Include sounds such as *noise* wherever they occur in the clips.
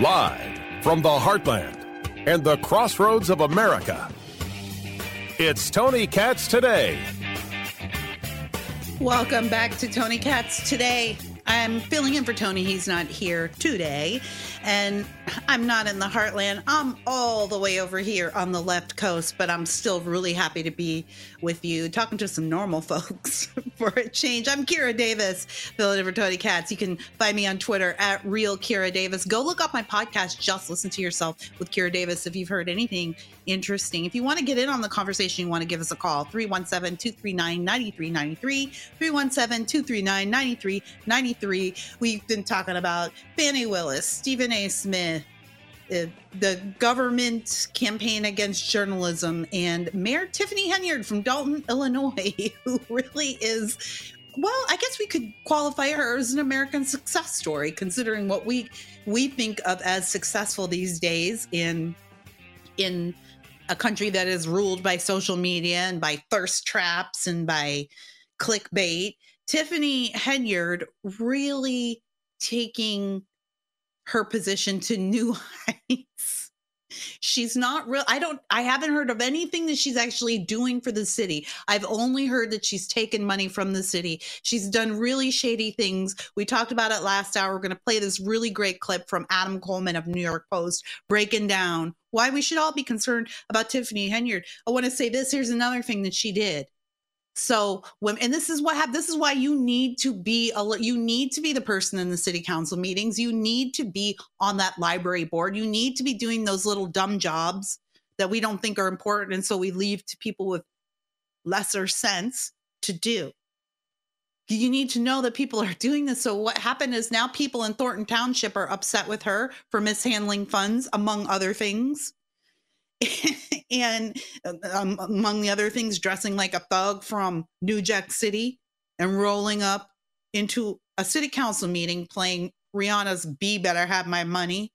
Live from the heartland and the crossroads of America, it's Tony Katz today. Welcome back to Tony Katz today. I'm filling in for Tony. He's not here today. And I'm not in the heartland. I'm all the way over here on the left coast, but I'm still really happy to be with you, talking to some normal *laughs* folks for a change. I'm Kira Davis, filling in for Tony Katz. You can find me on Twitter at Real Kira Davis. Go look up my podcast, Just Listen to Yourself with Kira Davis, if you've heard anything interesting. If you want to get in on the conversation, you want to give us a call 317 239 9393. 317 239 9393. We've been talking about Fani Willis, Stephen A. Smith, uh, the government campaign against journalism, and Mayor Tiffany Henyard from Dolton, Illinois, *laughs* who really is. Well, I guess we could qualify her as an American success story, considering what we we think of as successful these days in in a country that is ruled by social media and by thirst traps and by clickbait. Tiffany Henyard really taking her position to new *laughs* heights. She's not real. I don't, I haven't heard of anything that she's actually doing for the city. I've only heard that she's taken money from the city. She's done really shady things. We talked about it last hour. We're going to play this really great clip from Adam Coleman of New York Post breaking down why we should all be concerned about Tiffany Henyard. I want to say this here's another thing that she did. So when and this is what have this is why you need to be a you need to be the person in the city council meetings. You need to be on that library board. You need to be doing those little dumb jobs that we don't think are important and so we leave to people with lesser sense to do. You need to know that people are *laughs* doing this. So what happened is now people in Thornton Township are upset with her for mishandling funds among other things. *laughs* and um, among the other things, dressing like a thug from New Jack City and rolling up into a city council meeting playing Rihanna's Be Better Have My Money.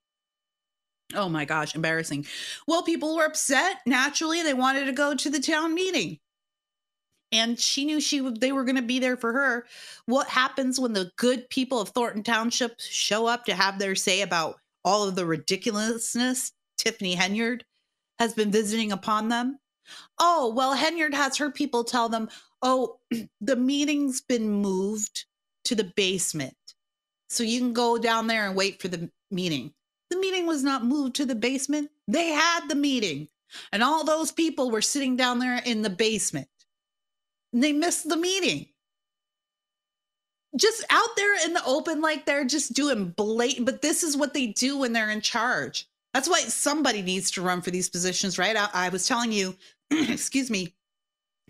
Oh my gosh, embarrassing. Well, people were upset. Naturally, they wanted to go to the town meeting. And she knew she they were going to be there for her. What happens when the good people of Thornton Township show up to have their say about all of the ridiculousness Tiffany Henyard has been visiting upon them. Oh, well, Henyard has her people tell them, oh, *clears throat* the meeting's been moved to the basement. So you can go down there and wait for the meeting. The meeting was not moved to the basement. They had the meeting. And all those people were sitting down there in the basement. And they missed the meeting. Just out there in the open, like they're just doing blatant, but this is what they do when they're in charge. That's why somebody needs to run for these positions, right? I, I was telling you, *clears throat* excuse me,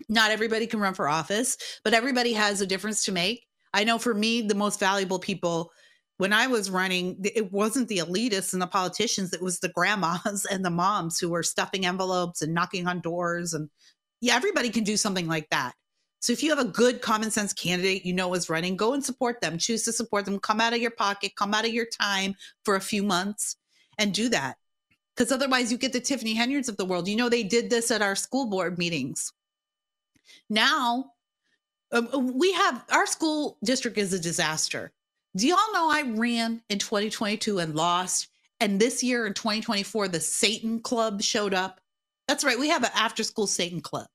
not everybody can run for office, but everybody has a difference to make. I know for me, the most valuable people when I was running, it wasn't the elitists and the politicians, it was the grandmas *laughs* and the moms who were stuffing envelopes and knocking on doors. And yeah, everybody can do something like that. So if you have a good common sense candidate you know is running, go and support them. Choose to support them. Come out of your pocket, come out of your time for a few months and do that. Because otherwise, you get the Tiffany Henyards of the world. You know, they did this at our school board meetings. Now, um, uh, we have our school district is a disaster. Do y'all know I ran in 2022 and lost? And this year in 2024, the Satan Club showed up. That's right. We have an after school Satan Club.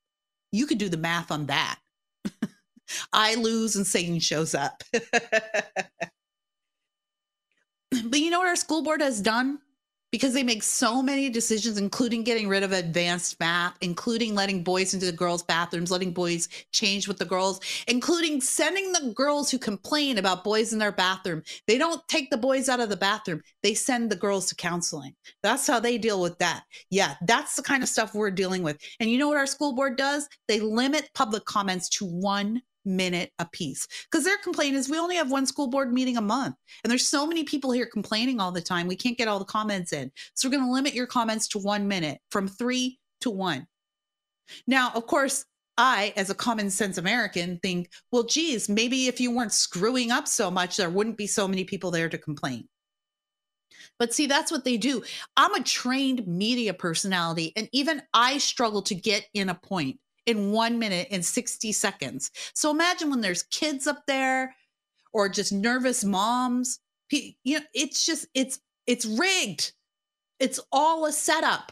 You could do the math on that. *laughs* I lose and Satan shows up. *laughs* but you know what our school board has done? Because they make so many decisions, including getting rid of advanced math, including letting boys into the girls' bathrooms, letting boys change with the girls, including sending the girls who complain about boys in their bathroom. They don't take the boys out of the bathroom, they send the girls to counseling. That's how they deal with that. Yeah, that's the kind of stuff we're dealing with. And you know what our school board does? They limit public comments to one minute a piece because their complaint is we only have one school board meeting a month. And there's so many people here complaining all the time we can't get all the comments in. So we're going to limit your comments to one minute from three to one. Now of course i as a common sense american think well geez maybe if you weren't screwing up so much there wouldn't be so many people there to complain. But see, that's what they do. I'm a trained media personality, and even I struggle to get in a point in one minute and 60 seconds. So imagine when there's kids up there or just nervous moms. You know, it's just, it's, it's rigged. It's all a setup.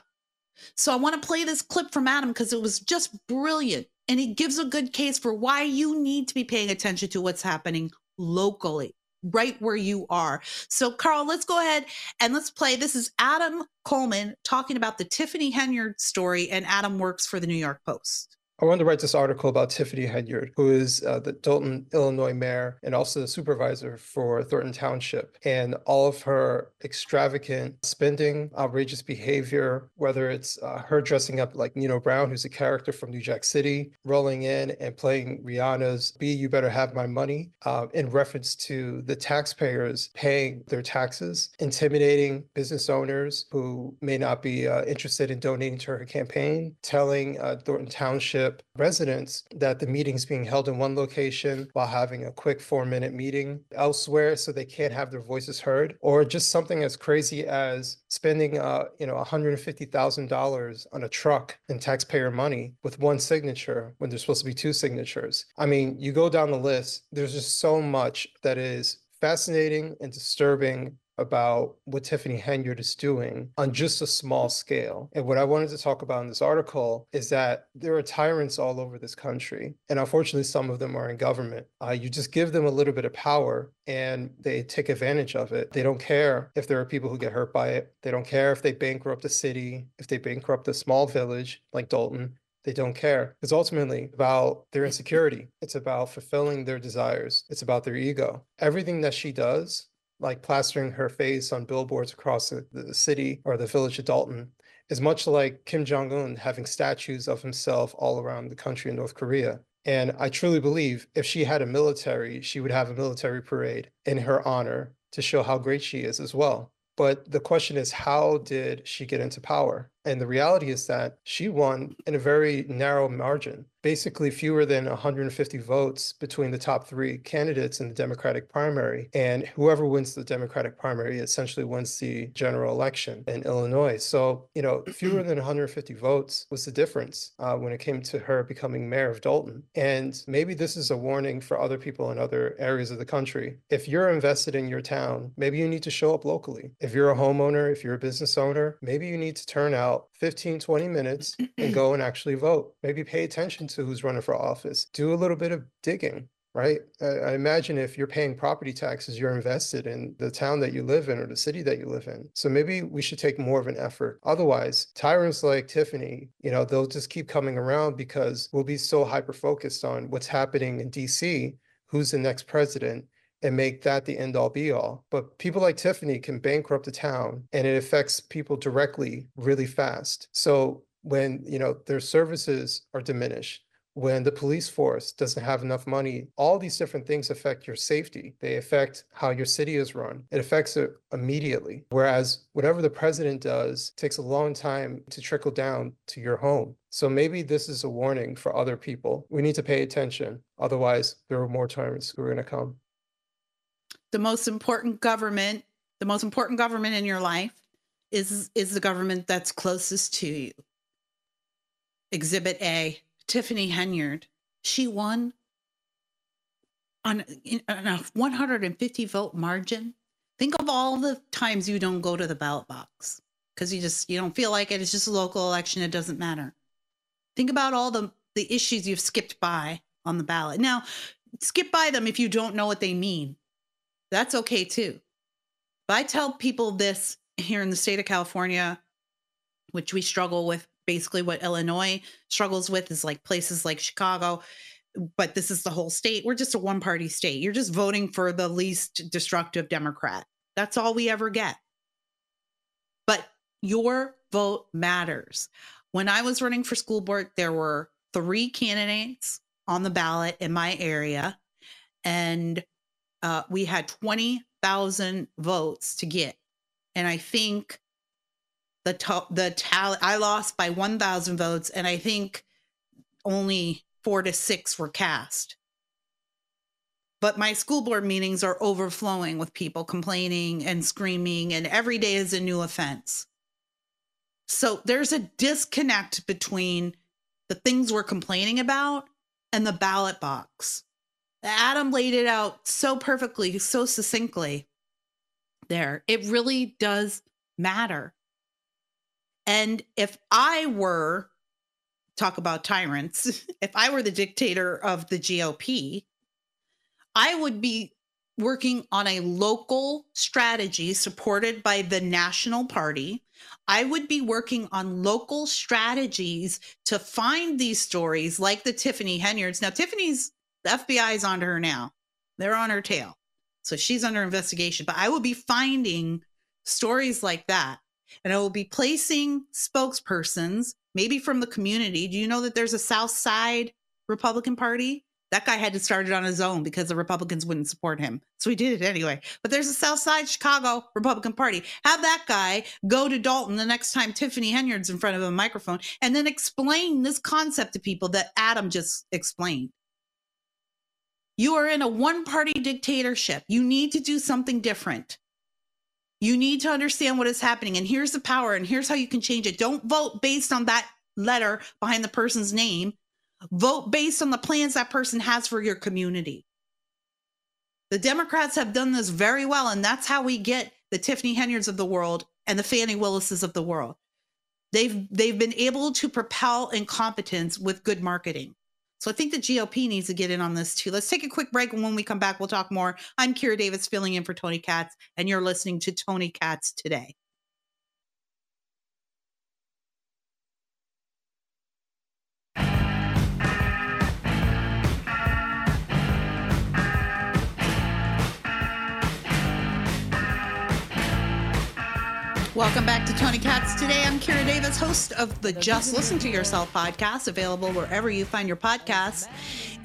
So I want to play this clip from Adam because it was just brilliant. And he gives a good case for why you need to be paying attention to what's happening locally, right where you are. So, Carl, let's go ahead and let's play. This is Adam Coleman talking about the Tiffany Henyard story, and Adam works for the New York Post. I wanted to write this article about Tiffany Henyard, who is uh, the Dolton, Illinois mayor and also the supervisor for Thornton Township. And all of her extravagant spending, outrageous behavior, whether it's uh, her dressing up like Nino Brown, who's a character from New Jack City, rolling in and playing Rihanna's Be You Better Have My Money uh, in reference to the taxpayers paying their taxes, intimidating business owners who may not be uh, interested in donating to her campaign, telling uh, Thornton Township residents that the meeting's being held in one location while having a quick four minute meeting elsewhere so they can't have their voices heard, or just something as crazy as spending, uh, you know, $150,000 on a truck in taxpayer money with one signature when there's supposed to be two signatures. I mean, you go down the list, there's just so much that is fascinating and disturbing about what Tiffany Henyard is doing on just a small scale. And what I wanted to talk about in this article is that there are tyrants all over this country. And unfortunately, some of them are in government. Uh, you just give them a little bit of power and they take advantage of it. They don't care if there are people who get hurt by it. They don't care if they bankrupt a city, if they bankrupt a small village like Dolton They don't care. It's ultimately about their insecurity. It's about fulfilling their desires. It's about their ego. Everything that she does like plastering her face on billboards across the, the city or the village of Dolton is much like Kim Jong un having statues of himself all around the country in North Korea. And I truly believe if she had a military, she would have a military parade in her honor to show how great she is as well. But the question is, how did she get into power? And the reality is that she won in a very narrow margin, basically fewer than 150 votes between the top three candidates in the Democratic primary. And whoever wins the Democratic primary essentially wins the general election in Illinois. So, you know, *clears throat* fewer than 150 votes was the difference uh, when it came to her becoming mayor of Dolton. And maybe this is a warning for other people in other areas of the country. If you're invested in your town, maybe you need to show up locally. If you're a homeowner, if you're a business owner, maybe you need to turn out 15, 20 minutes and go and actually vote. Maybe pay attention to who's running for office. Do a little bit of digging, right? I, imagine if you're paying property taxes, you're invested in the town that you live in or the city that you live in. So maybe we should take more of an effort. Otherwise, tyrants like Tiffany, you know, they'll just keep coming around because we'll be so hyper focused on what's happening in DC, who's the next president and make that the end all be all. But people like Tiffany can bankrupt a town and it affects people directly really fast. So when, you know, their services are diminished, when the police force doesn't have enough money, all these different things affect your safety. They affect how your city is run. It affects it immediately. Whereas whatever the president does takes a long time to trickle down to your home. So maybe this is a warning for other people. We need to pay attention. Otherwise, there are more tyrants who are going to come the most important government, the most important government in your life is is the government that's closest to you. Exhibit A, Tiffany Henyard. She won on, on a 150 vote margin. Think of all the times you don't go to the ballot box because you just you don't feel like it. It's just a local election. It doesn't matter. Think about all the the issues you've skipped by on the ballot. Now, skip by them if you don't know what they mean that's okay too. But I tell people this here in the state of California, which we struggle with, basically what Illinois struggles with is like places like Chicago, but this is the whole state. We're just a one party state. You're just voting for the least destructive Democrat. That's all we ever get. But your vote matters. When I was running for school board, there were three candidates on the ballot in my area. And uh, we had 20,000 votes to get. And I think the to- the tally, I lost by 1,000 votes, and I think only four to six were cast. But my school board meetings are overflowing with people complaining and screaming, and every day is a new offense. So there's a disconnect between the things we're complaining about, and the ballot box. Adam laid it out so perfectly, so succinctly there. It really does matter. And if I were, talk about tyrants, *laughs* if I were the dictator of the GOP, I would be working on a local strategy supported by the national party. I would be working on local strategies to find these stories like the Tiffany Henyards. Now, Tiffany's, the FBI is on her now. They're on her tail. So she's under investigation. But I will be finding stories like that. And I will be placing spokespersons, maybe from the community. Do you know that there's a South Side Republican Party? That guy had to start it on his own because the Republicans wouldn't support him. So he did it anyway. But there's a South Side Chicago Republican Party. Have that guy go to Dolton the next time Tiffany Henyard's in front of a microphone and then explain this concept to people that Adam just explained. You are in a one party dictatorship. You need to do something different. You need to understand what is happening. And here's the power, and here's how you can change it. Don't vote based on that letter behind the person's name. Vote based on the plans that person has for your community. The Democrats have done this very well, and that's how we get the Tiffany Henyards of the world and the Fani Willises of the world. They've they've been able to propel incompetence with good marketing. So I think the GOP needs to get in on this too. Let's take a quick break. And when we come back, we'll talk more. I'm Kira Davis filling in for Tony Katz, and you're listening to Tony Katz today. Welcome back to Tony Katz. Today, I'm Kira Davis, host of the Just Listen to Yourself podcast, available wherever you find your podcasts.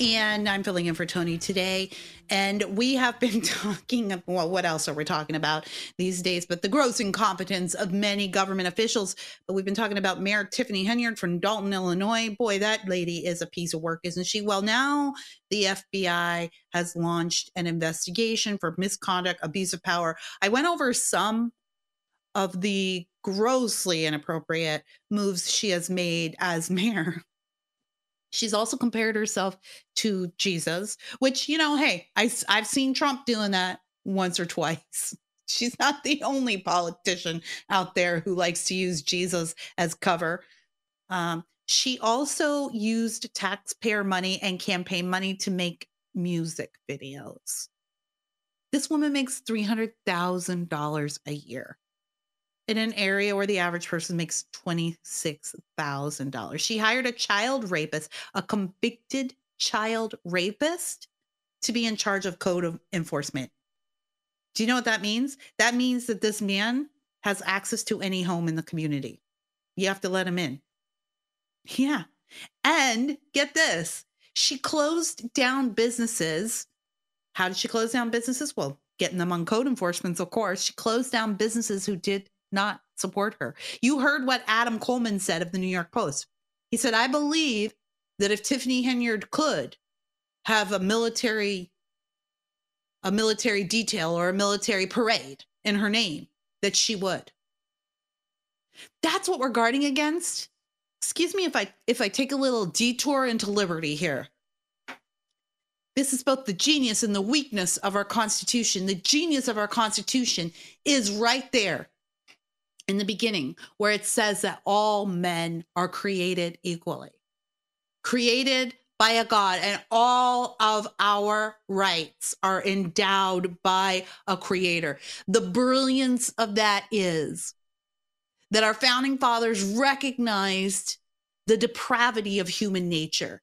And I'm filling in for Tony today. And we have been *laughs* talking, well, what else are we talking about these days? But the gross incompetence of many government officials. But we've been talking about Mayor Tiffany Henyard from Dolton, Illinois. Boy, that lady is a piece of work, isn't she? Well, now the FBI has launched an investigation for misconduct, abuse of power. I went over some of the grossly inappropriate moves she has made as *laughs* mayor. She's also compared herself to Jesus, which, you know, hey, I, I've seen Trump doing that once or twice. *laughs* She's not the only politician out there who likes to use Jesus as cover. Um, she also used taxpayer money and campaign money to make music videos. This woman makes $300,000 a year in an area where the average person makes $26,000. She hired a child rapist, a convicted child rapist, to be in charge of code of enforcement. Do you know what that means? That means that this man has access to any home in the community. You have to let him in. Yeah. And get this she closed down businesses. How did she close down businesses? Well, getting them on code enforcement, of course. She closed down businesses who did not support her. You heard what Adam Coleman said of the New York Post. He said, I believe that if Tiffany Henyard could have a military a military detail or a military parade in her name, that she would. That's what we're guarding against. Excuse me if I if I take a little detour into liberty here. This is both the genius and the weakness of our Constitution. The genius of our Constitution is right there in the beginning where it says that all men are created equally, created by a God, and all of our rights are endowed by a creator. The brilliance of that is that our founding fathers recognized the depravity of human nature.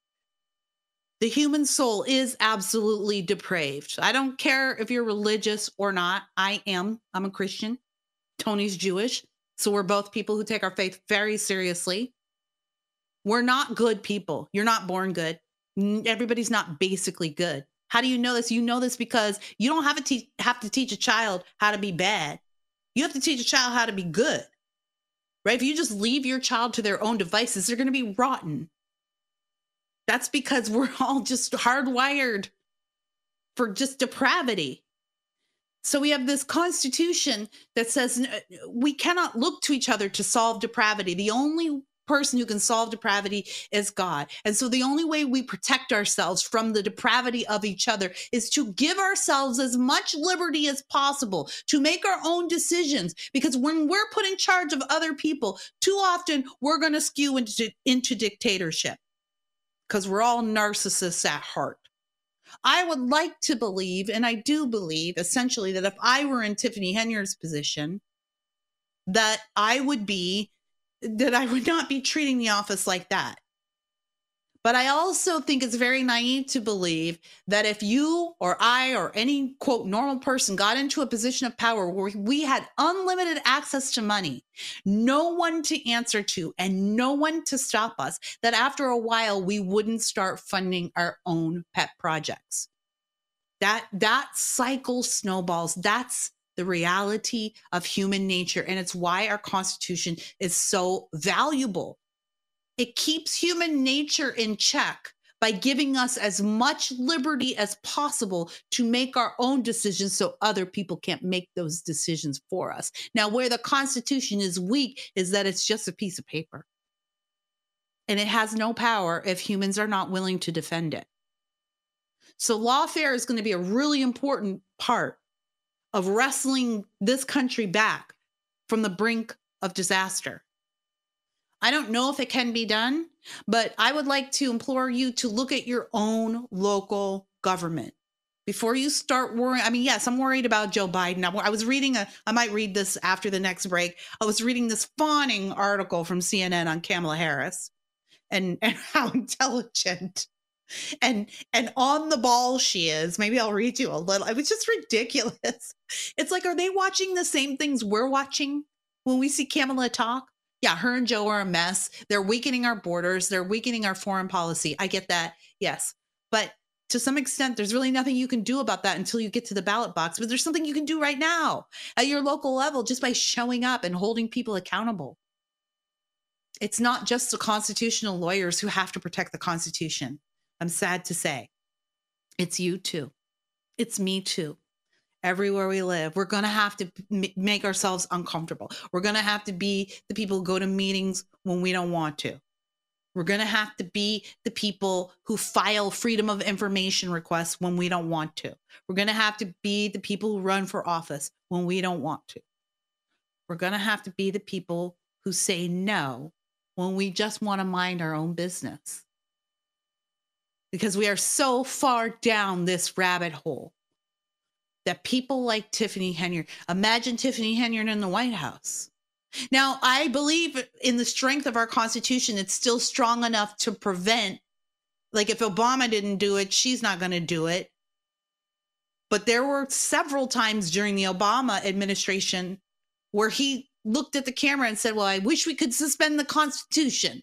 The human soul is absolutely depraved. I don't care if you're religious or not. I am. I'm a Christian. Tony's Jewish. So we're both people who take our faith very seriously. We're not good people. You're not born good. Everybody's not basically good. How do you know this? You know this because you don't have to teach have to teach a child how to be bad. You have to teach a child how to be good. Right? If you just leave your child to their own devices, they're going to be rotten. That's because we're *laughs* all just hardwired for just depravity. So we have this constitution that says we cannot look to each other to solve depravity. The only person who can solve depravity is God. And so the only way we protect ourselves from the depravity of each other is to give ourselves as much liberty as possible to make our own decisions. Because when we're put in charge of other people, too often we're going to skew into, into dictatorship because we're all narcissists at heart. I would like to believe, and I do believe essentially that if I were in Tiffany Henyar's position, that I would be, that I would not be treating the office like that. But I also think it's very naive to believe that if you or I or any quote normal person got into a position of power where we had unlimited access to money, no one to answer to, and no one to stop us, that after a while we wouldn't start funding our own pet projects. That that cycle snowballs. That's the reality of human nature. And it's why our Constitution is so valuable it keeps human nature in check by giving us as much liberty as possible to make our own decisions so other people can't make those decisions for us. Now, where the Constitution is weak is that it's just a piece of paper. And it has no power if humans are not willing to defend it. So, lawfare is going to be a really important part of wrestling this country back from the brink of disaster. I don't know if it can be done, but I would like to implore you to look at your own local government before you start worrying. I mean, yes, I'm worried about Joe Biden. I was reading a, I might read this after the next break. I was reading this fawning article from CNN on Kamala Harris and, *laughs* and how intelligent and and on the ball she is maybe i'll read you a little it was just ridiculous *laughs* it's like are they watching the same things we're watching when we see kamala talk yeah, her and Joe are a mess. They're weakening our borders. They're weakening our foreign policy. I get that. Yes. But to some extent, there's really nothing you can do about that until you get to the ballot box. But there's something you can do right now at your local level just by showing up and holding people accountable. It's not just the constitutional lawyers who have to protect the Constitution. I'm sad to say. It's you too. It's me too everywhere we live. We're going to have to m- make ourselves uncomfortable. We're going to have to be the people who go to meetings when we don't want to. We're going to have to be the people who file freedom of information requests when we don't want to. We're going to have to be the people who run for office when we don't want to. We're going to have to be the people who say no when we just want to mind our own business. Because we are so far down this rabbit hole that people like Tiffany Henyard, imagine Tiffany Henyard in the White House. Now, I believe in the strength of our Constitution. It's still strong enough to prevent, like, if Obama didn't do it, she's not going to do it. But there were several times during the Obama administration where he looked at the camera and said, Well, I wish we could suspend the Constitution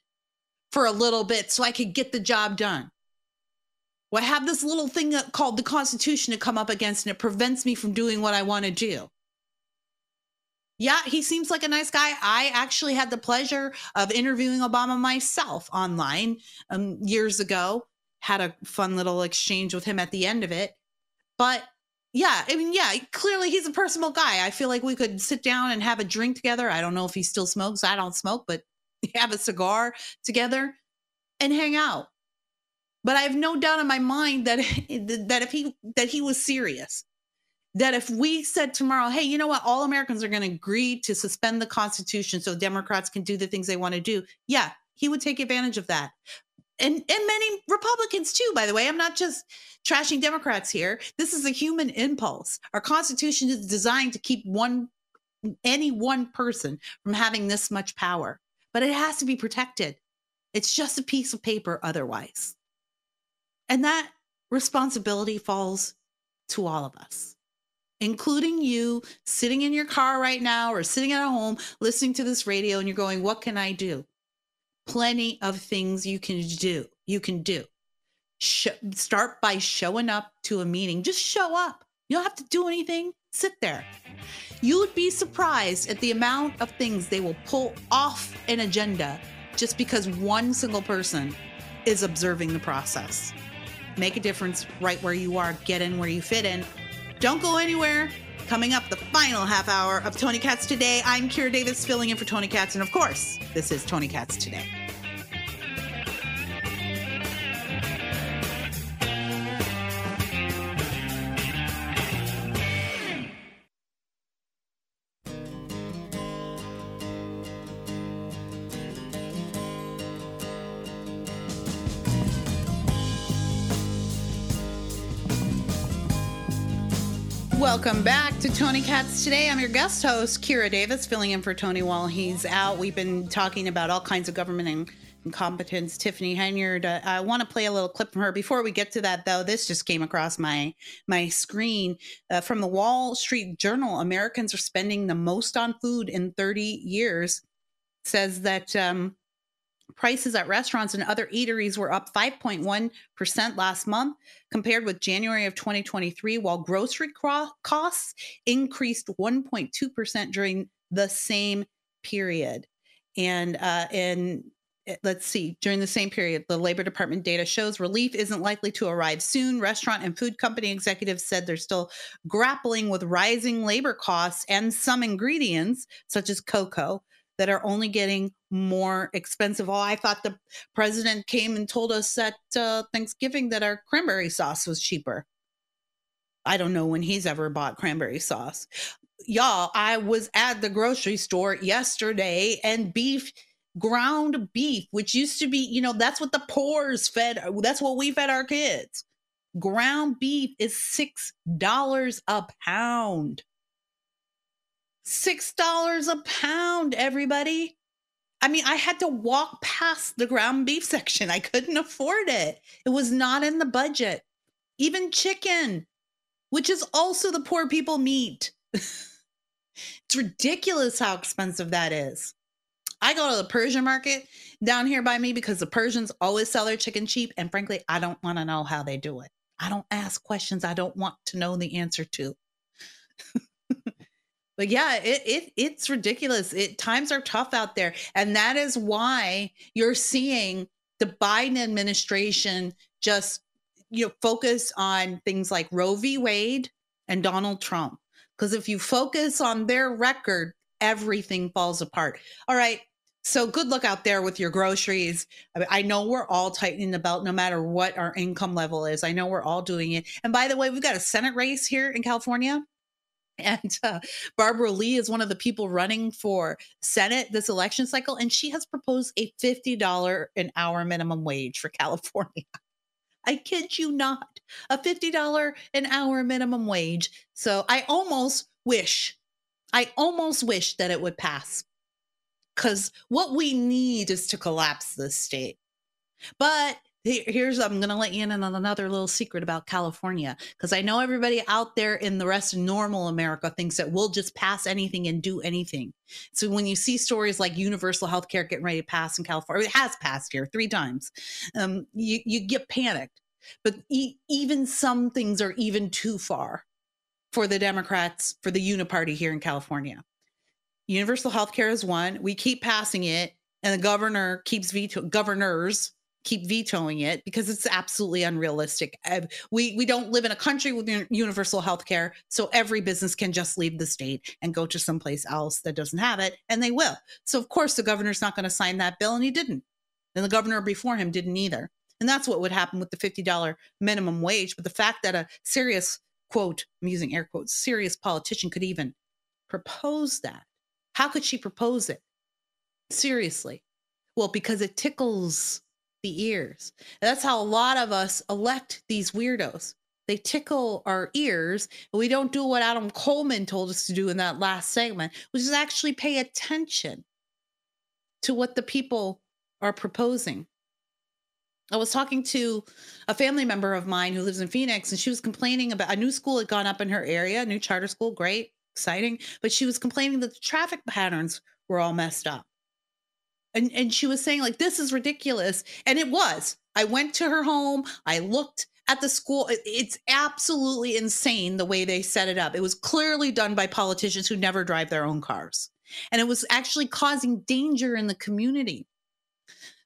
for a little bit so I could get the job done. Well, I have this little thing called the Constitution to come up against, and it prevents me from doing what I want to do. Yeah, he seems like a nice guy. I actually had the pleasure of interviewing Obama myself online um, years ago. Had a fun little exchange with him at the end of it. But yeah, I mean, yeah, clearly he's a personal guy. I feel like we could sit down and have a drink together. I don't know if he still smokes. I don't smoke, but *laughs* have a cigar together and hang out. But I have no doubt in my mind that *laughs* that if he that he was serious, that if we said tomorrow, hey, you know what, all Americans are going to agree to suspend the Constitution so Democrats can do the things they want to do, yeah, he would take advantage of that. And and many Republicans too, by the way. I'm not just trashing Democrats here. This is a human impulse. Our Constitution is designed to keep one any one person from having this much power, but it has to be protected. It's just a piece of paper otherwise. And that responsibility falls to all of us, including you sitting in your car right now or sitting at home listening to this radio and you're going, What can I do? Plenty of things you can do. You can do. Sh- start by showing up to a meeting. Just show up. You don't have to do anything. Sit there. You would be surprised at the amount of things they will pull off an agenda just because one single person is observing the process make a difference right where you are, get in where you fit in. Don't go anywhere. Coming up, the final half hour of Tony Katz Today. I'm Kira Davis filling in for Tony Katz. And of course, this is Tony Katz Today. Welcome back to Tony Katz Today. I'm your guest host, Kira Davis, filling in for Tony while he's out. We've been talking about all kinds of government incompetence. Tiffany Henyard. Uh, I want to play a little clip from her. Before we get to that, though, this just came across my my screen uh, from the Wall Street Journal. Americans are spending the most on food in 30 years. says that um, Prices at restaurants and other eateries were up 5.1% last month compared with January of 2023, while grocery costs increased 1.2% during the same period. And uh, eh, let's see, during the same period, the Labor Department data shows relief isn't likely to arrive soon. Restaurant and food company executives said they're still grappling with rising labor costs and some ingredients, such as cocoa, that are only getting more expensive. Oh, I thought the president came and told us at uh, Thanksgiving that our cranberry sauce was cheaper. I don't know when he's ever bought cranberry sauce. Y'all, I was at the grocery store yesterday and beef, ground beef, which used to be, you know, that's what the poor's fed. That's what we fed our kids. Ground beef is $6 a pound. $6 a pound, everybody. I mean, I had to walk past the ground beef section. I couldn't afford it. It was not in the budget. Even chicken, which is also the poor people meat. *laughs* it's ridiculous how expensive that is. I go to the Persian market down here by me because the Persians always sell their chicken cheap. And frankly, I don't want to know how they do it. I don't ask questions I don't want to know the answer to. *laughs* But yeah, it, it it's ridiculous. It times are tough out there. And that is why you're seeing the Biden administration just you know focus on things like Roe v. Wade and Donald Trump. Because if you focus on their record, everything falls apart. All right. So good luck out there with your groceries. I, know we're all tightening the belt no matter what our income level is. I know we're all doing it. And by the way, we've got a Senate race here in California. *laughs* And uh, Barbara Lee is one of the people running for Senate this election cycle, and she has proposed a $50 an hour minimum wage for *laughs* California. I kid you not, a $50 an hour minimum wage. So I almost wish, I almost wish that it would pass. Because what we need is to collapse this state. But here's i'm going to let you in on another little secret about california because i know everybody out there in the rest of normal america thinks that we'll just pass anything and do anything. So when you see stories like universal health care getting ready to pass in california it has passed here three times um, you, you get panicked. But e- even some things are even too far for the democrats for the uniparty here in california. Universal health care is one. We keep passing it and the governor keeps veto governors keep vetoing it because it's absolutely unrealistic. We we don't live in a country with universal health care, so every business can just leave the state and go to someplace else that doesn't have it, and they will. So of course the governor's not going to sign that bill, and he didn't. And the governor before him didn't either. And that's what would happen with the $50 minimum wage. But the fact that a serious quote, I'm using air quotes, serious politician could even propose that. How could she propose it? Seriously. Well, because it tickles the ears. That's how a lot of us elect these weirdos. They tickle our ears, and we don't do what Adam Coleman told us to do in that last segment, which is actually pay attention to what the people are proposing. I was talking to a family member of mine who lives in Phoenix, and she was complaining about a new school had gone up in her area, a new charter school, great, exciting. But she was complaining that the traffic patterns were all messed up and and she was saying like this is ridiculous. And it was. I went to her home. I looked at the school. It's absolutely insane the way they set it up. It was clearly done by politicians who never drive their own cars. And it was actually causing danger in the community.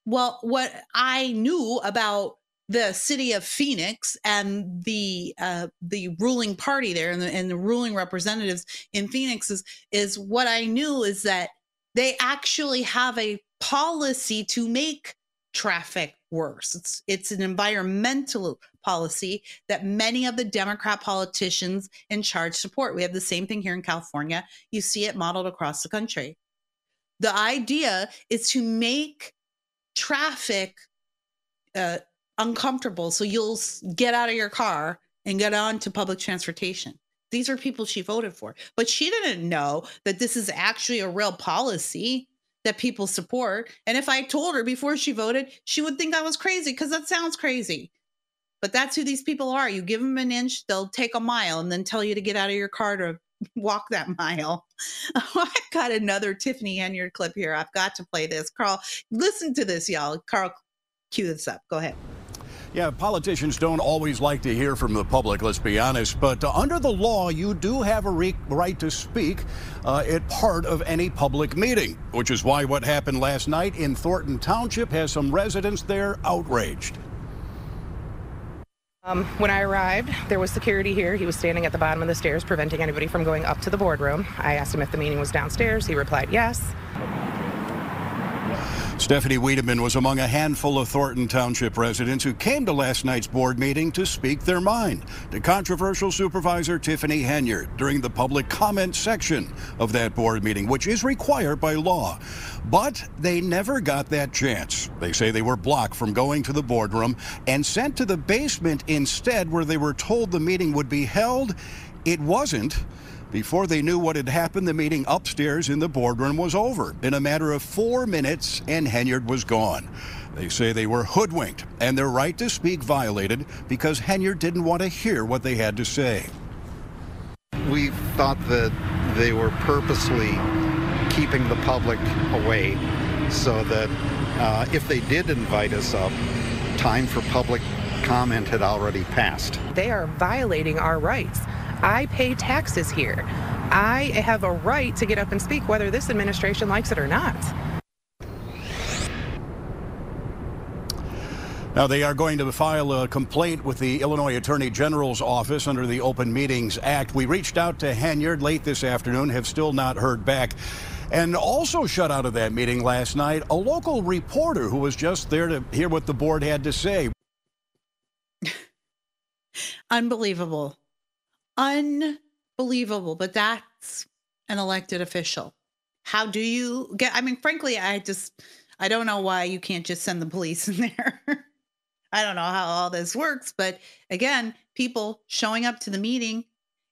Well what i knew about the city of Phoenix and the uh, the ruling party there and the, and the ruling representatives in Phoenix is is what I knew is that they actually have a policy to make traffic worse. It's it's an environmental policy that many of the Democrat politicians in charge support. We have the same thing here in California. You see it modeled across the country. The idea is to make traffic uh, uncomfortable so you'll get out of your car and get on to public transportation. These are people she voted for. But she didn't know that this is actually a real policy that people support. And if I told her before she voted, she would think I was crazy because that sounds crazy. But that's who these people are. You give them an inch, they'll take a mile and then tell you to get out of your car to *laughs* walk that mile. *laughs* Oh, I've got another Tiffany Henyard clip here. I've got to play this. Carl, listen to this, y'all. Carl, cue this up. Go ahead. Yeah, politicians don't always like to hear from the public, let's be honest. But uh, under the law, you do have a re- right to speak uh, at part of any public meeting, which is why what happened last night in Thornton Township has some residents there outraged. Um, when I arrived, there was security here. He was standing at the bottom of the stairs, preventing anybody from going up to the boardroom. I asked him if the meeting was downstairs. He replied yes. Stephanie Wiedemann was among a handful of Thornton Township residents who came to last night's board meeting to speak their mind to controversial supervisor Tiffany Henyard during the public comment section of that board meeting, which is required by law. But they never got that chance. They say they were blocked from going to the boardroom and sent to the basement instead, where they were told the meeting would be held. It wasn't. Before they knew what had happened, the meeting upstairs in the boardroom was over in a matter of four minutes, and Henyard was gone. They say they were hoodwinked and their right to speak violated because Henyard didn't want to hear what they had to say. We thought that they were purposely keeping the public away so that uh, if they did invite us up, time for public comment had already passed. They are violating our rights. I pay taxes here. I have a right to get up and speak whether this administration likes it or not. Now, they are going to file a complaint with the Illinois Attorney General's office under the Open Meetings Act. We reached out to Henyard late this afternoon, have still not heard back. And also shut out of that meeting last night, a local reporter who was just there to hear what the board had to say. *laughs* Unbelievable unbelievable. But that's an elected official. How do you get? I mean, frankly, I just, I don't know why you can't just send the police *laughs* in there. I don't know how all this works, but again, people showing up to the meeting,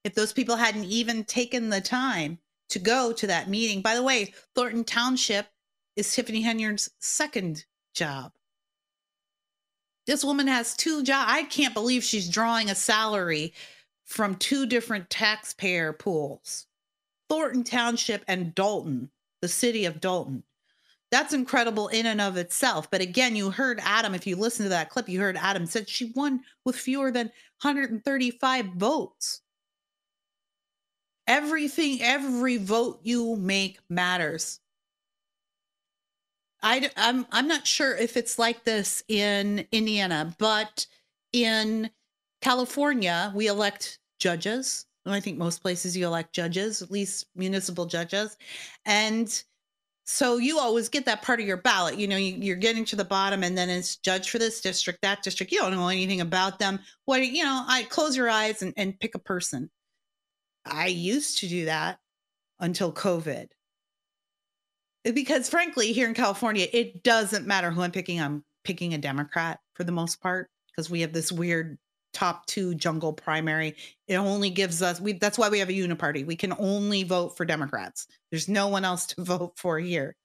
if those people hadn't even taken the time to go to that meeting, by the way, Thornton Township is Tiffany Henyard's second job. This woman has two jobs. I can't believe she's drawing a salary from two different taxpayer pools Thornton Township and Dolton, the city of Dolton. That's incredible in and of itself. But again, you heard Adam, if you listen to that clip, you heard Adam said she won with fewer than 135 votes. Everything, every vote you make matters. I, I'm, I'm not sure if it's like this in Indiana, but in California, we elect judges. I think most places you elect judges, at least municipal judges. And so you always get that part of your ballot. You know, you, are getting to the bottom and then it's judge for this district, that district. You don't know anything about them. What, you know, I close your eyes and, and pick a person. I used to do that until COVID. Because frankly, here in California, it doesn't matter who I'm picking. I'm picking a Democrat for the most part because we have this weird top two jungle primary. It only gives us we that's why we have a uniparty. We can only vote for Democrats. There's no one else to *laughs* vote for here.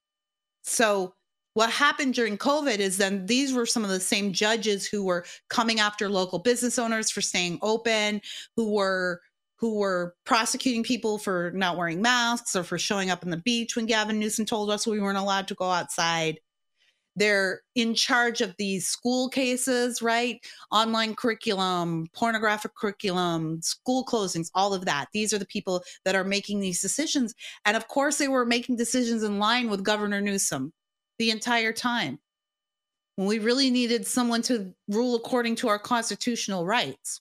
So what happened during COVID is then these were some of the same judges who were coming after local business owners for staying open, who were who were prosecuting people for not wearing masks or for showing up on the beach when Gavin Newsom told us we weren't allowed to go outside. They're in charge of these school cases, right? Online curriculum, pornographic curriculum, school closings, all of that. These are the people that are making these decisions. And of course, they were making decisions in line with Governor Newsom the entire time. when we really needed someone to rule according to our constitutional rights.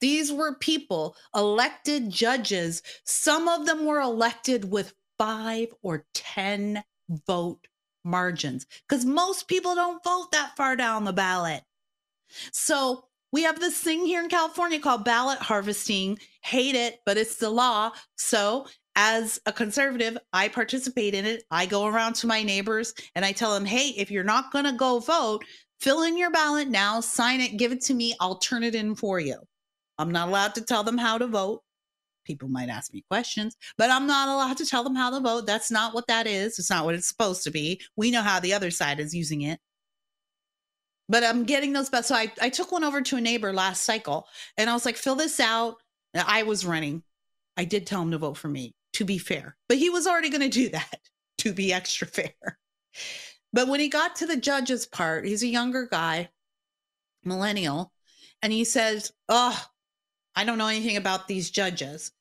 These were people, elected judges. Some of them were elected with five or 10 vote margins because most people don't vote that far down the ballot. So we have this thing here in California called ballot harvesting. Hate it, but it's the law. So as a conservative, I participate in it. I go around to my neighbors and I tell them, hey, if you're not going to go vote, fill in your ballot now, sign it, give it to me. I'll turn it in for you. I'm not allowed to tell them how to vote. People might ask me questions, but I'm not allowed to tell them how to vote. That's not what that is. It's not what it's supposed to be. We know how the other side is using it. But I'm getting those best. So I, I took one over to a neighbor last cycle and I was like, fill this out. And I was running. I did tell him to vote for me, to be fair, but he was already going to do that *laughs* to be extra fair. But when he got to the judge's part, he's a younger guy, millennial, and he says, Oh, I don't know anything about these judges,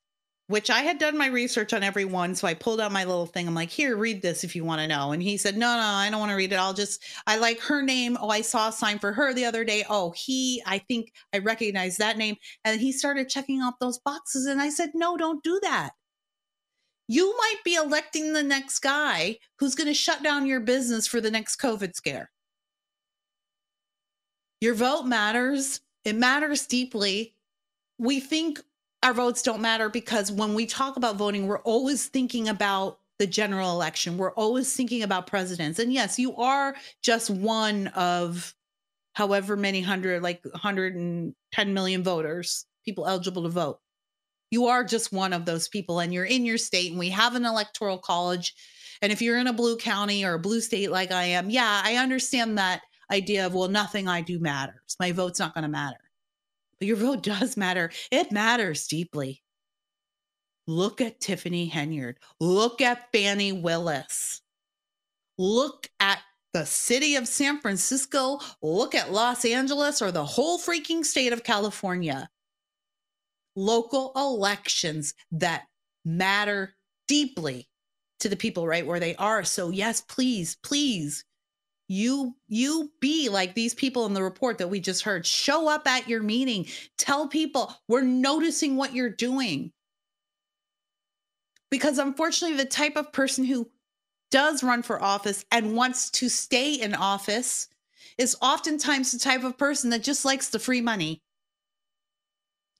which I had done my research on every one. So I pulled out my little thing. I'm like, here, read this if you want to know. And he said, no, no, I don't want to read it. I'll just, I like her name. Oh, I saw a sign for her the other day. Oh, he, I think I recognize that name. And he started checking off those boxes. And I said, no, don't do that. You might be electing the next guy who's going to shut down your business for the next COVID scare. Your vote matters. It matters deeply we think our votes don't matter because when we talk about voting, we're always thinking about the general election. We're always thinking about presidents. And yes, you are just one of however many hundred, like 110 million voters, people eligible to vote. You are just one of those people, and you're in your state, and we have an electoral college. And if you're in a blue county or a blue state like I am, yeah, I understand that idea of, well, nothing I do matters. My vote's not going to matter. But your vote does matter. It matters deeply. Look at Tiffany Henyard. Look at Fani Willis. Look at the city of San Francisco. Look at Los Angeles or the whole freaking state of California. Local elections that matter deeply to the people right where they are. So, yes, please, please you you be like these people in the report that we just heard. Show up at your meeting. Tell people we're noticing what you're doing. Because unfortunately the type of person who does run for office and wants to stay in office is oftentimes the type of person that just likes the free money.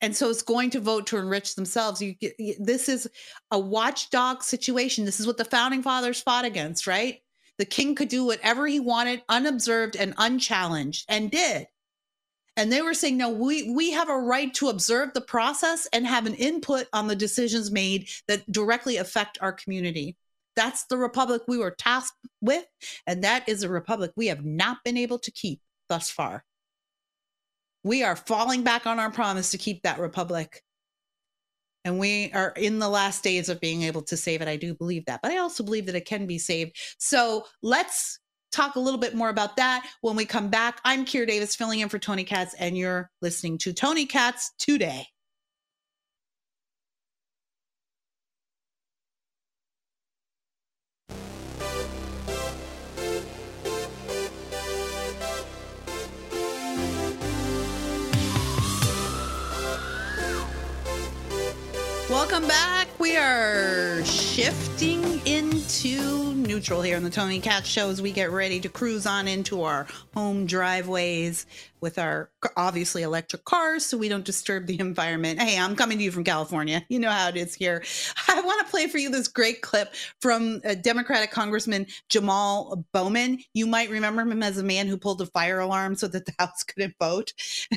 And so it's going to vote to enrich themselves. You this is a watchdog situation. This is what the founding fathers fought against right the king could do whatever he wanted, unobserved and unchallenged, and did. And they were saying, no, we, we have a right to observe the process and have an input on the decisions made that directly affect our community. That's the republic we were tasked with. And that is a republic we have not been able to keep thus far. We are falling back on our promise to keep that republic and we are in the last days of being able to save it. I do believe that, but I also believe that it can be saved. So let's talk a little bit more about that when we come back. I'm Kira Davis filling in for Tony Katz, and you're listening to Tony Katz today. Welcome back. We are shifting into neutral here on the Tony Katz Show as we get ready to cruise on into our home driveways with our obviously electric cars so we don't disturb the environment. Hey, I'm coming to you from California. You know how it is here. *laughs* I want to play for you this great clip from Democratic Congressman Jamal Bowman. You might remember him as a man who pulled a fire alarm so that the *laughs* House couldn't vote.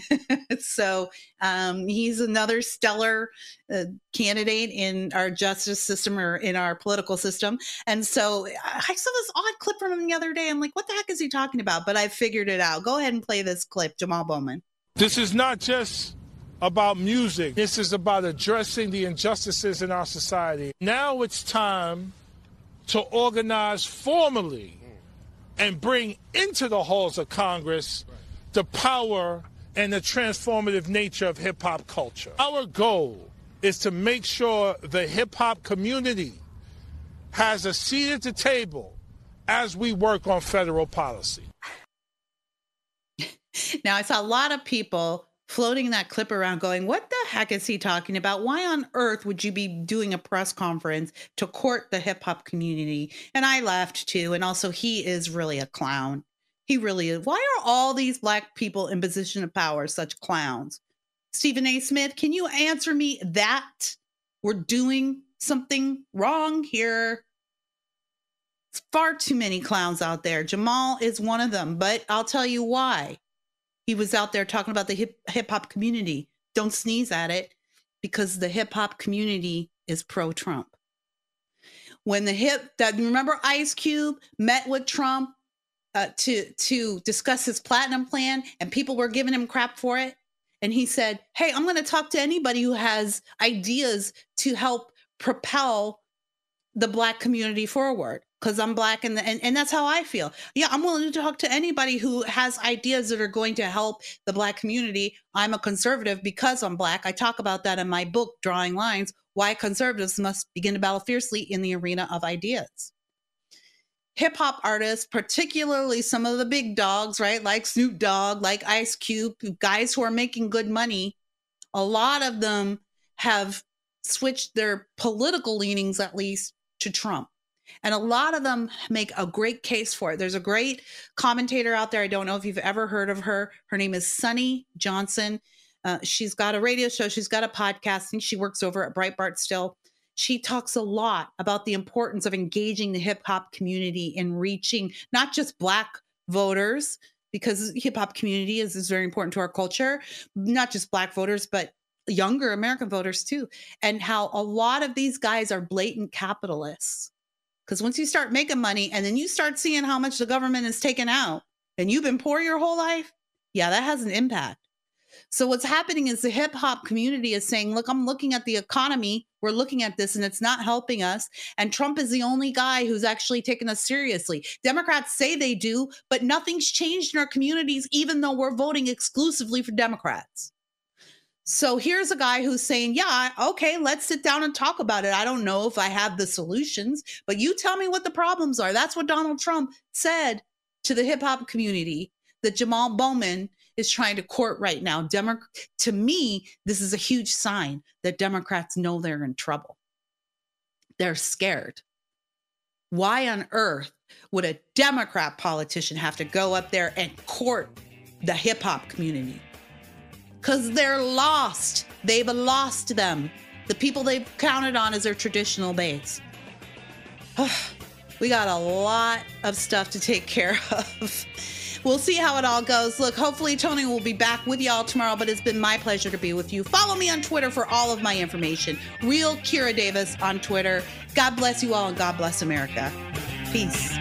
*laughs* so um, he's another stellar uh, candidate in our justice system or in our political system. And so I saw this odd clip from him the other day. I'm like, what the heck is he talking about? But I figured it out. Go ahead and play this clip, Jamal Bowman. This is not just about music. This is about addressing the injustices in our society. Now it's time to organize formally and bring into the halls of Congress the power and the transformative nature of hip hop culture. Our goal is to make sure the hip hop community has a seat at the table as we work on federal policy. *laughs* Now, I saw a lot of people floating that clip around going, What the heck is he talking about? Why on earth would you be doing a press conference to court the hip hop community? And I laughed too. And also, he is really a clown. He really is. Why are all these black people in position of power such clowns? Stephen A. Smith, can you answer me that? We're doing something wrong here. It's far too many clowns out there. Jamal is one of them, but I'll tell you why. He was out there talking about the hip hop community. Don't sneeze at it because the hip hop community is pro Trump. When the hip that remember Ice Cube met with Trump uh, to to discuss his platinum plan, and people were giving him crap for it, and he said, "Hey, I'm going to talk to anybody who has ideas to help propel the black community forward." because I'm black and, and and that's how I feel. Yeah, I'm willing to talk to anybody who has ideas that are going to help the black community. I'm a conservative because I'm black. I talk about that in my book, Drawing Lines: Why Conservatives Must Begin to Battle Fiercely in the Arena of Ideas. Hip hop artists, particularly some of the big dogs, right, like Snoop Dogg, like Ice Cube, guys who are making good money, a lot of them have switched their political leanings, at least, to Trump and a lot of them make a great case for it. There's a great commentator out there. I don't know if you've ever heard of her. Her name is Sonnie Johnson. Uh, she's got a radio show, she's got a podcast, and she works over at Breitbart still. She talks a lot about the importance of engaging the hip hop community in reaching not just Black voters, because hip hop community is, is very important to our culture, not just Black voters, but younger American voters too, and how a lot of these guys are blatant capitalists because once you start making money and then you start seeing how much the government is taking out and you've been poor your whole life, yeah, that has an impact. So what's happening is the hip hop community is saying, look, I'm looking at the economy. We're looking at this and it's not helping us. And Trump is the only guy who's actually taken us seriously. Democrats say they do, but nothing's changed in our communities, even though we're voting exclusively for Democrats. So here's a guy who's saying, Yeah, okay, let's sit down and talk about it. I don't know if I have the solutions, but you tell me what the problems are. That's what Donald Trump said to the hip hop community that Jamal Bowman is trying to court right now. Demo- to me, this is a huge sign that Democrats know they're in trouble. They're scared. Why on earth would a Democrat politician have to go up there and court the hip hop community? Because they're lost. They've lost them. The people they've counted on as their traditional base. *sighs* we got a lot of stuff to take care of. *laughs* we'll see how it all goes. Look, hopefully Tony will be back with y'all tomorrow, but it's been my pleasure to be with you. Follow me on Twitter for all of my information. Real Kira Davis on Twitter. God bless you all and God bless America. Peace.